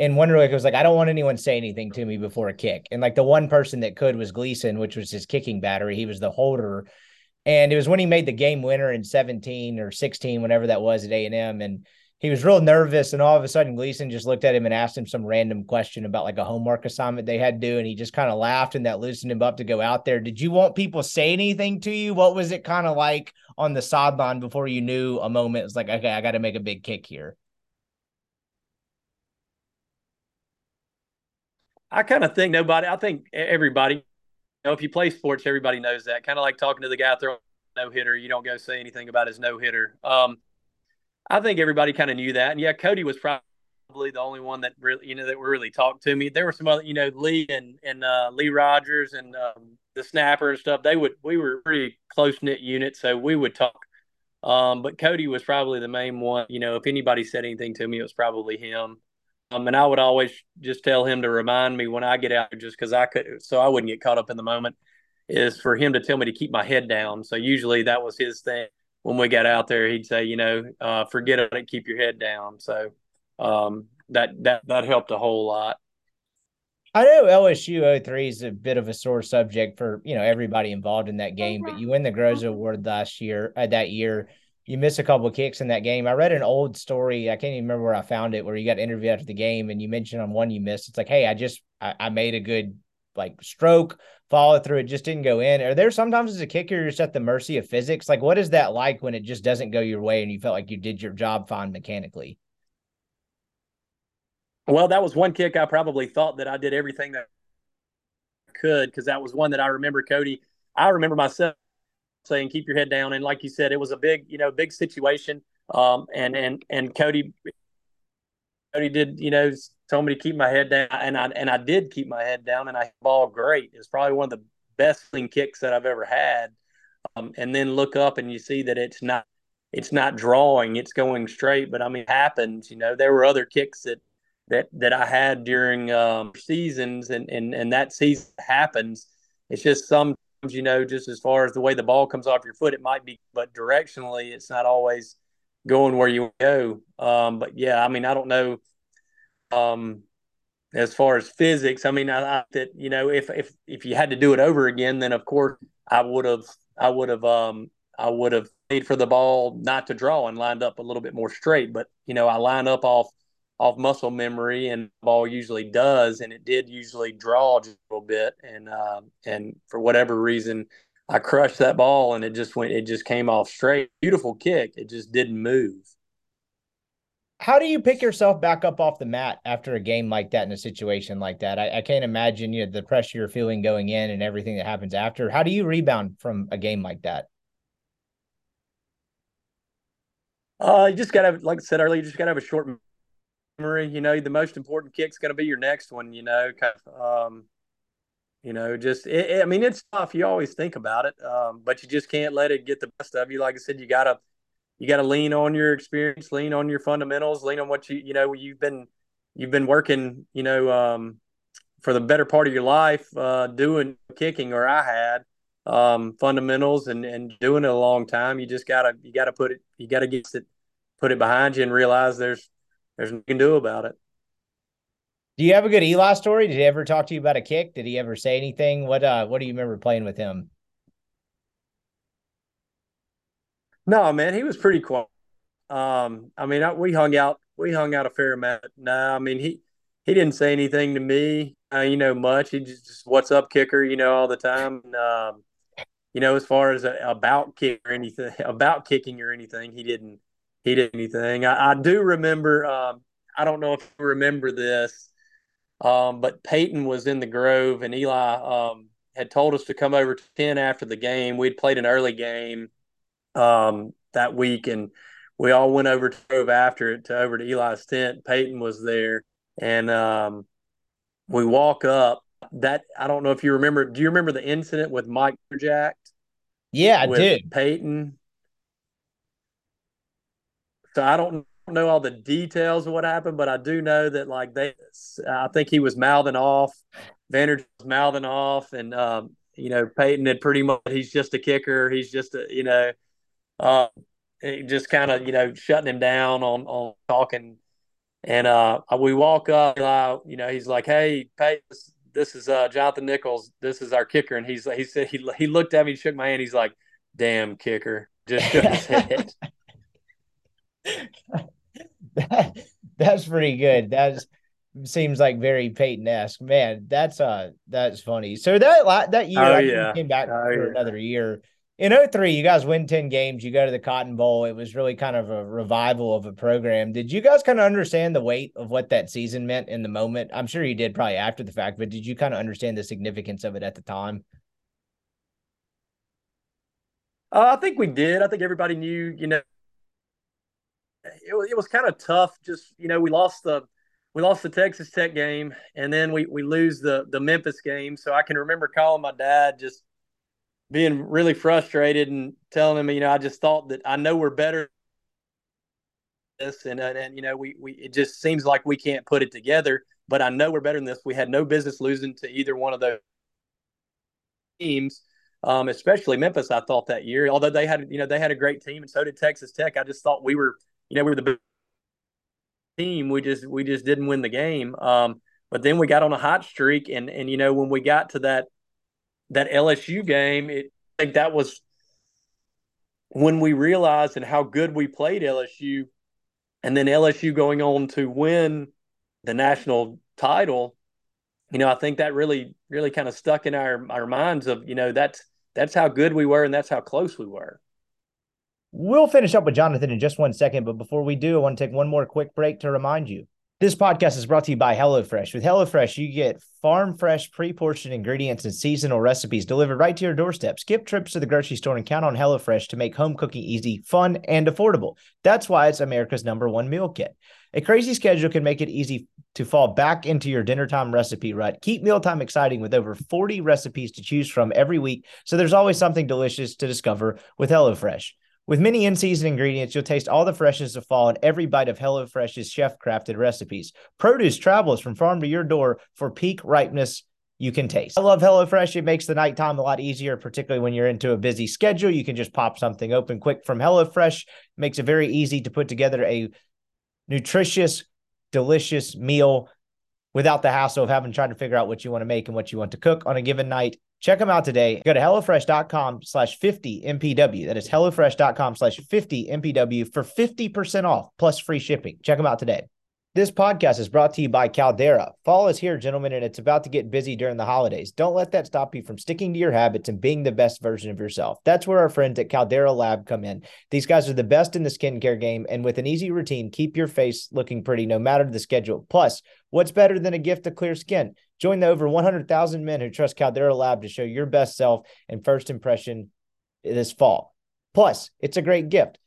and Wunderlich was like, I don't want anyone to say anything to me before a kick. And like the one person that could was Gleason, which was his kicking battery. He was the holder. And it was when he made the game winner in 17 or 16, whenever that was at A&M. And he was real nervous. And all of a sudden, Gleason just looked at him and asked him some random question about like a homework assignment they had to do. And he just kind of laughed and that loosened him up to go out there. Did you want people say anything to you? What was it kind of like on the sideline before you knew a moment? It was like, okay, I got to make a big kick here. I kind of think nobody. I think everybody. You know, if you play sports, everybody knows that. Kind of like talking to the guy throwing no hitter. You don't go say anything about his no hitter. Um, I think everybody kind of knew that, and yeah, Cody was probably the only one that really, you know, that really talked to me. There were some other, you know, Lee and and uh, Lee Rogers and um, the snapper and stuff. They would we were pretty close knit unit, so we would talk. Um, but Cody was probably the main one. You know, if anybody said anything to me, it was probably him. Um, and I would always just tell him to remind me when I get out, just because I could, so I wouldn't get caught up in the moment, is for him to tell me to keep my head down. So usually that was his thing. When we got out there, he'd say, you know, uh, forget it, keep your head down. So um, that that that helped a whole lot. I know LSU 03 is a bit of a sore subject for you know everybody involved in that game, but you win the Groza Award last year, uh, that year you miss a couple of kicks in that game. I read an old story. I can't even remember where I found it, where you got interviewed after the game, and you mentioned on one you missed. It's like, hey, I just I, I made a good like stroke, follow through. It just didn't go in. Are there sometimes as a kicker you're just at the mercy of physics? Like, what is that like when it just doesn't go your way and you felt like you did your job fine mechanically? Well, that was one kick I probably thought that I did everything that I could because that was one that I remember Cody. I remember myself saying keep your head down. And like you said, it was a big, you know, big situation. Um, and and and Cody, Cody did, you know, told me to keep my head down, and I and I did keep my head down, and I ball great. It's probably one of the best clean kicks that I've ever had. Um, and then look up and you see that it's not it's not drawing, it's going straight. But I mean, it happens. You know, there were other kicks that that that I had during um, seasons, and and and that season happens. It's just sometimes, you know, just as far as the way the ball comes off your foot, it might be, but directionally, it's not always going where you go. Um, but yeah, I mean, I don't know. Um, as far as physics, I mean, I, I that you know, if if if you had to do it over again, then of course I would have, I would have, um, I would have made for the ball not to draw and lined up a little bit more straight. But you know, I line up off off muscle memory, and ball usually does, and it did usually draw just a little bit, and uh, and for whatever reason, I crushed that ball, and it just went, it just came off straight. Beautiful kick, it just didn't move. How do you pick yourself back up off the mat after a game like that in a situation like that? I, I can't imagine you know the pressure you're feeling going in and everything that happens after. How do you rebound from a game like that? Uh, you just gotta, like I said earlier, you just gotta have a short memory. You know, the most important kick's going to be your next one. You know, kind of, um, you know, just it, it, I mean, it's tough. You always think about it, um, but you just can't let it get the best of you. Like I said, you gotta you gotta lean on your experience, lean on your fundamentals, lean on what you you know you've been you've been working. You know, um, for the better part of your life uh, doing kicking, or I had um, fundamentals and and doing it a long time. You just gotta you gotta put it you gotta get it put it behind you and realize there's there's nothing you can do about it. Do you have a good Eli story? Did he ever talk to you about a kick? Did he ever say anything? What uh what do you remember playing with him? No, man, he was pretty quiet. Um, I mean, I, we hung out, we hung out a fair amount. No, I mean he he didn't say anything to me, uh, you know, much. He just, just what's up, kicker, you know, all the time. Um, you know, as far as a, about kick or anything, about kicking or anything, he didn't he did anything. I, I do remember. Um, I don't know if you remember this, um, but Peyton was in the Grove, and Eli um, had told us to come over to ten after the game. We'd played an early game um, that week, and we all went over to Grove after it to over to Eli's tent. Peyton was there, and um, we walk up. That I don't know if you remember. Do you remember the incident with Mike Jack? Yeah, I did. Peyton so I don't know all the details of what happened, but I do know that like they, I think he was mouthing off, Vander was mouthing off, and um, you know Peyton had pretty much he's just a kicker, he's just a you know, uh, just kind of you know shutting him down on on talking, and uh, we walk up, you know, he's like, hey Peyton. This is uh, Jonathan Nichols. This is our kicker, and he's he said he he looked at me, shook my hand. He's like, "Damn kicker!" Just shook his head. that, that's pretty good. That seems like very Peyton esque. Man, that's uh that's funny. So that that year oh, yeah. came back oh, for yeah. another year. In 03, you guys win 10 games, you go to the Cotton Bowl. It was really kind of a revival of a program. Did you guys kind of understand the weight of what that season meant in the moment? I'm sure you did probably after the fact, but did you kind of understand the significance of it at the time? Uh, I think we did. I think everybody knew, you know, it was, it was kind of tough. Just you know, we lost the we lost the Texas Tech game, and then we we lose the the Memphis game. So I can remember calling my dad, just being really frustrated and telling him, you know, I just thought that I know we're better. This and, and and you know we we it just seems like we can't put it together. But I know we're better than this. We had no business losing to either one of those teams. Um, especially Memphis, I thought that year. Although they had, you know, they had a great team, and so did Texas Tech. I just thought we were you know, we were the team. We just we just didn't win the game. Um, but then we got on a hot streak, and and you know when we got to that that LSU game, it, I think that was when we realized and how good we played LSU, and then LSU going on to win the national title. You know, I think that really really kind of stuck in our our minds of you know that's that's how good we were and that's how close we were. We'll finish up with Jonathan in just one second, but before we do, I want to take one more quick break to remind you. This podcast is brought to you by HelloFresh. With HelloFresh, you get farm fresh, pre portioned ingredients and seasonal recipes delivered right to your doorstep. Skip trips to the grocery store and count on HelloFresh to make home cooking easy, fun, and affordable. That's why it's America's number one meal kit. A crazy schedule can make it easy to fall back into your dinner time recipe rut. Keep mealtime exciting with over 40 recipes to choose from every week, so there's always something delicious to discover with HelloFresh. With many in season ingredients, you'll taste all the freshness of fall in every bite of HelloFresh's chef crafted recipes. Produce travels from farm to your door for peak ripeness you can taste. I love HelloFresh. It makes the nighttime a lot easier, particularly when you're into a busy schedule. You can just pop something open quick from HelloFresh. Makes it very easy to put together a nutritious, delicious meal without the hassle of having trying to figure out what you want to make and what you want to cook on a given night. Check them out today. Go to HelloFresh.com slash 50 MPW. That is HelloFresh.com slash 50 MPW for 50% off plus free shipping. Check them out today. This podcast is brought to you by Caldera. Fall is here, gentlemen, and it's about to get busy during the holidays. Don't let that stop you from sticking to your habits and being the best version of yourself. That's where our friends at Caldera Lab come in. These guys are the best in the skincare game, and with an easy routine, keep your face looking pretty no matter the schedule. Plus, what's better than a gift of clear skin? Join the over 100,000 men who trust Caldera Lab to show your best self and first impression this fall. Plus, it's a great gift.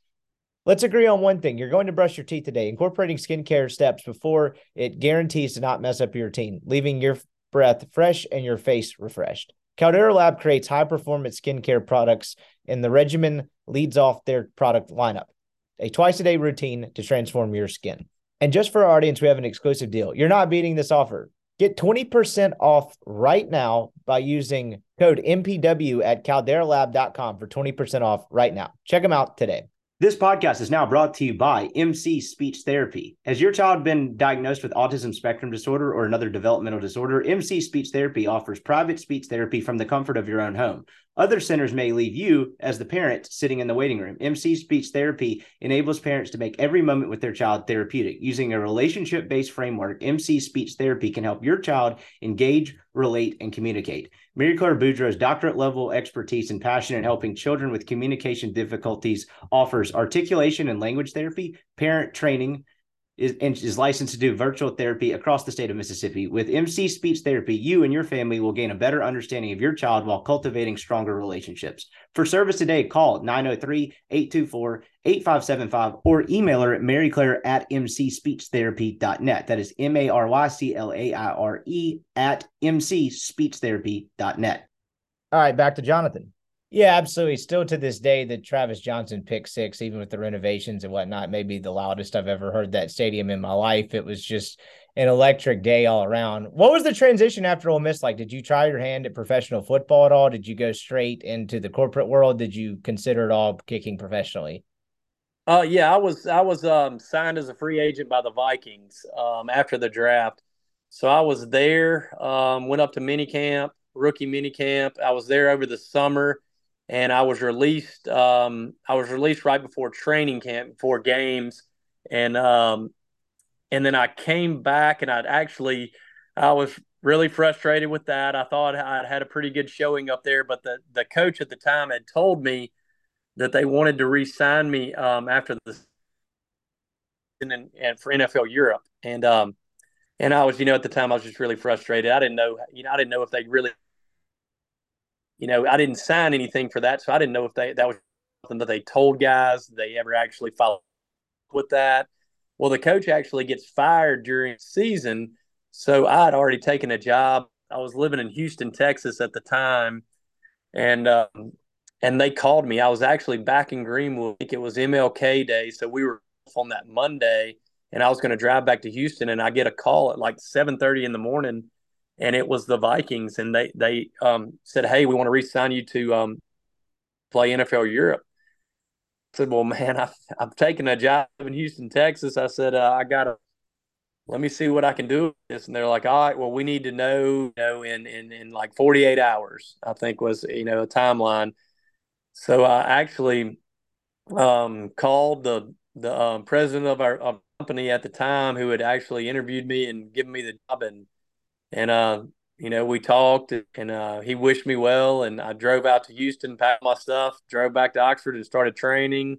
Let's agree on one thing. You're going to brush your teeth today. Incorporating skincare steps before it guarantees to not mess up your routine, leaving your breath fresh and your face refreshed. Caldera Lab creates high performance skincare products, and the regimen leads off their product lineup a twice a day routine to transform your skin. And just for our audience, we have an exclusive deal. You're not beating this offer. Get 20% off right now by using code MPW at calderalab.com for 20% off right now. Check them out today. This podcast is now brought to you by MC Speech Therapy. Has your child been diagnosed with autism spectrum disorder or another developmental disorder? MC Speech Therapy offers private speech therapy from the comfort of your own home. Other centers may leave you, as the parent, sitting in the waiting room. MC Speech Therapy enables parents to make every moment with their child therapeutic. Using a relationship based framework, MC Speech Therapy can help your child engage, relate, and communicate. Mary Claire Boudreau's doctorate level expertise and passion in helping children with communication difficulties offers articulation and language therapy, parent training, is, is licensed to do virtual therapy across the state of Mississippi. With MC Speech Therapy, you and your family will gain a better understanding of your child while cultivating stronger relationships. For service today, call 903 824 8575 or email her at maryclaire at mcspeechtherapy.net. That is M A R Y C L A I R E at mcspeechtherapy.net. All right, back to Jonathan. Yeah, absolutely. Still to this day, the Travis Johnson pick six, even with the renovations and whatnot, may be the loudest I've ever heard that stadium in my life. It was just an electric day all around. What was the transition after Ole Miss like? Did you try your hand at professional football at all? Did you go straight into the corporate world? Did you consider it all kicking professionally? Uh, yeah, I was I was um, signed as a free agent by the Vikings um, after the draft, so I was there. Um, went up to minicamp, rookie minicamp. I was there over the summer and I was released. Um, I was released right before training camp, before games, and um, and then I came back, and I'd actually, I was really frustrated with that. I thought I'd had a pretty good showing up there, but the the coach at the time had told me that they wanted to re-sign me um, after the and, and for NFL Europe, and um, and I was, you know, at the time I was just really frustrated. I didn't know, you know, I didn't know if they really you know, I didn't sign anything for that, so I didn't know if they that was something that they told guys. They ever actually followed with that? Well, the coach actually gets fired during season, so I had already taken a job. I was living in Houston, Texas at the time, and um, and they called me. I was actually back in Greenwood. I think it was MLK Day, so we were off on that Monday, and I was going to drive back to Houston, and I get a call at like seven thirty in the morning and it was the Vikings, and they they um, said, "Hey, we want to re-sign you to um, play NFL Europe." I said, "Well, man, I've, I've taken a job in Houston, Texas." I said, uh, "I gotta let me see what I can do with this." And they're like, "All right, well, we need to know, you know, in in in like 48 hours." I think was you know a timeline. So I actually um, called the the um, president of our of company at the time, who had actually interviewed me and given me the job, and and uh, you know, we talked, and uh, he wished me well. And I drove out to Houston, packed my stuff, drove back to Oxford, and started training.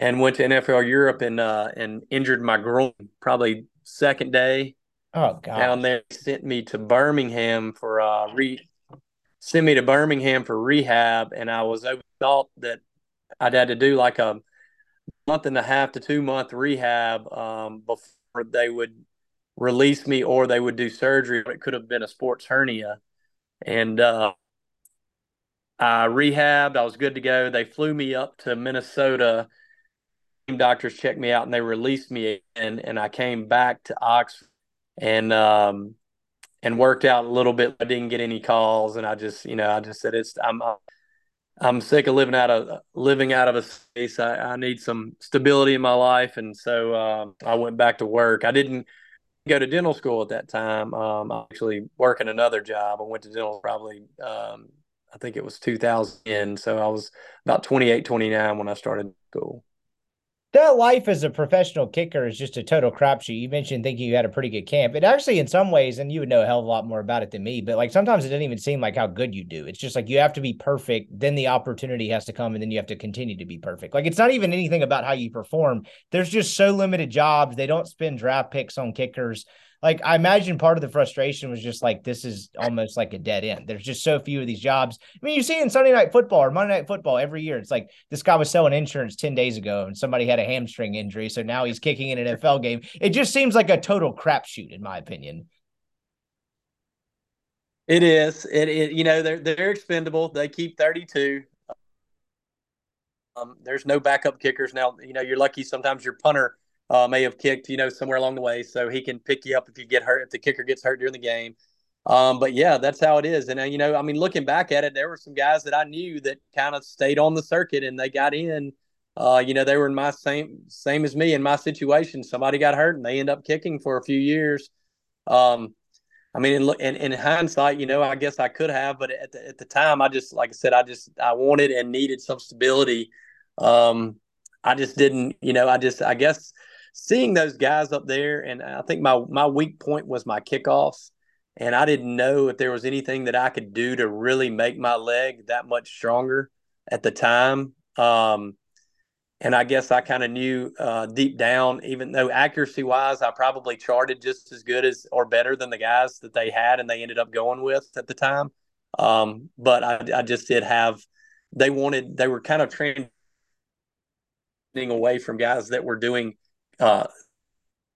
And went to NFL Europe and uh, and injured my groin probably second day. Oh God! Down there, sent me to Birmingham for uh re sent me to Birmingham for rehab, and I was thought that I'd had to do like a month and a half to two month rehab um, before they would release me or they would do surgery. It could have been a sports hernia. And uh, I rehabbed. I was good to go. They flew me up to Minnesota. Doctors checked me out and they released me. And, and I came back to Oxford and, um, and worked out a little bit. I didn't get any calls. And I just, you know, I just said, it's, I'm, I'm sick of living out of living out of a space. I, I need some stability in my life, and so um, I went back to work. I didn't go to dental school at that time. Um, I actually working another job. I went to dental probably, um, I think it was 2000. So I was about 28, 29 when I started school that life as a professional kicker is just a total crapshoot. You mentioned thinking you had a pretty good camp. It actually, in some ways, and you would know a hell of a lot more about it than me, but like sometimes it doesn't even seem like how good you do. It's just like you have to be perfect, then the opportunity has to come, and then you have to continue to be perfect. Like it's not even anything about how you perform. There's just so limited jobs. They don't spend draft picks on kickers like I imagine part of the frustration was just like this is almost like a dead end. There's just so few of these jobs. I mean, you see in Sunday night football or Monday night football every year. It's like this guy was selling insurance 10 days ago and somebody had a hamstring injury. So now he's kicking in an NFL game. It just seems like a total crapshoot, in my opinion. It is. It, it you know, they're they're expendable. They keep 32. Um, there's no backup kickers now. You know, you're lucky sometimes your punter uh, may have kicked, you know, somewhere along the way, so he can pick you up if you get hurt, if the kicker gets hurt during the game. Um, but yeah, that's how it is. And uh, you know, I mean, looking back at it, there were some guys that I knew that kind of stayed on the circuit and they got in. Uh, you know, they were in my same same as me in my situation. Somebody got hurt and they end up kicking for a few years. Um, I mean, in, in, in hindsight, you know, I guess I could have, but at the, at the time, I just, like I said, I just, I wanted and needed some stability. Um, I just didn't, you know, I just, I guess seeing those guys up there, and I think my, my weak point was my kickoffs. And I didn't know if there was anything that I could do to really make my leg that much stronger at the time. Um, and I guess I kind of knew uh, deep down, even though accuracy wise, I probably charted just as good as or better than the guys that they had and they ended up going with at the time. Um, but I, I, just did have, they wanted, they were kind of transitioning away from guys that were doing uh,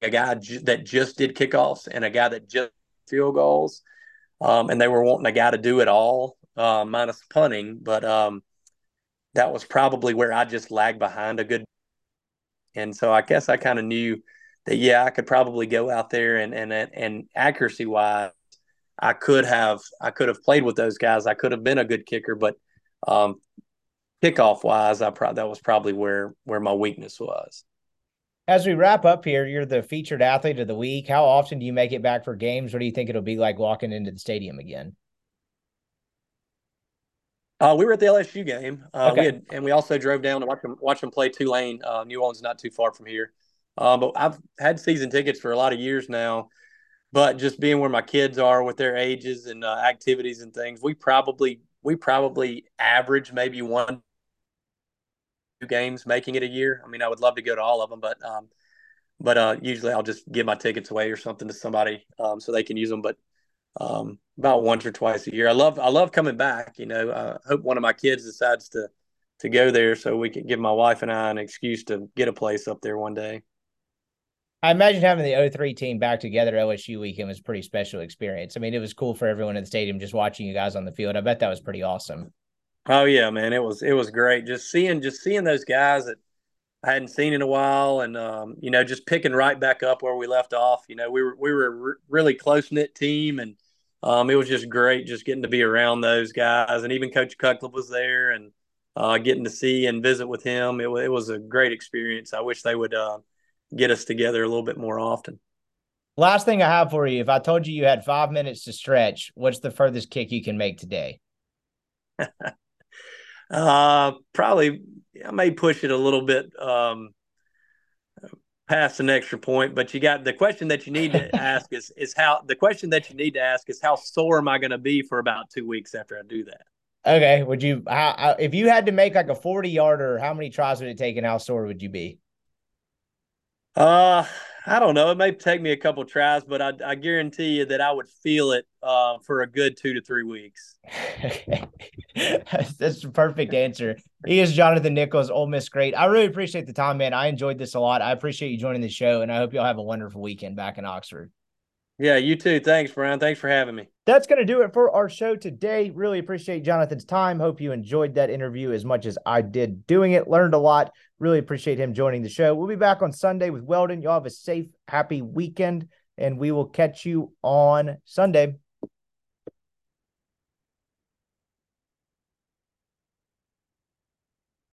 a guy j- that just did kickoffs and a guy that just field goals. Um, and they were wanting a guy to do it all, uh, minus punting. But, um, that was probably where I just lagged behind a good. And so I guess I kind of knew that yeah, I could probably go out there and and and accuracy wise, I could have I could have played with those guys. I could have been a good kicker, but um, kickoff wise, I pro- that was probably where where my weakness was. As we wrap up here, you're the featured athlete of the week. How often do you make it back for games? What do you think it'll be like walking into the stadium again? Uh, we were at the LSU game. Uh, okay. We had, and we also drove down to watch them, watch them play Tulane. Uh, New Orleans not too far from here. Uh, but I've had season tickets for a lot of years now. But just being where my kids are with their ages and uh, activities and things, we probably we probably average maybe one games making it a year. I mean, I would love to go to all of them, but um, but uh, usually I'll just give my tickets away or something to somebody um, so they can use them. But um, about once or twice a year. I love I love coming back. You know, I hope one of my kids decides to to go there so we can give my wife and I an excuse to get a place up there one day. I imagine having the 03 team back together LSU weekend was a pretty special experience. I mean, it was cool for everyone in the stadium just watching you guys on the field. I bet that was pretty awesome. Oh yeah, man, it was it was great just seeing just seeing those guys that I hadn't seen in a while, and um, you know, just picking right back up where we left off. You know, we were we were a re- really close knit team, and um, it was just great just getting to be around those guys, and even Coach Cutcliffe was there, and uh, getting to see and visit with him. It, it was a great experience. I wish they would uh, get us together a little bit more often. Last thing I have for you: if I told you you had five minutes to stretch, what's the furthest kick you can make today? uh, probably I may push it a little bit um, past an extra point, but you got the question that you need to ask is is how the question that you need to ask is how sore am I going to be for about two weeks after I do that? Okay, would you how, if you had to make like a forty yarder, how many tries would it take, and how sore would you be? Uh, I don't know. It may take me a couple tries, but I, I guarantee you that I would feel it uh, for a good two to three weeks. That's the perfect answer. He is Jonathan Nichols, Ole Miss great. I really appreciate the time, man. I enjoyed this a lot. I appreciate you joining the show, and I hope y'all have a wonderful weekend back in Oxford. Yeah, you too. Thanks, Brian. Thanks for having me. That's going to do it for our show today. Really appreciate Jonathan's time. Hope you enjoyed that interview as much as I did doing it. Learned a lot. Really appreciate him joining the show. We'll be back on Sunday with Weldon. Y'all have a safe, happy weekend, and we will catch you on Sunday.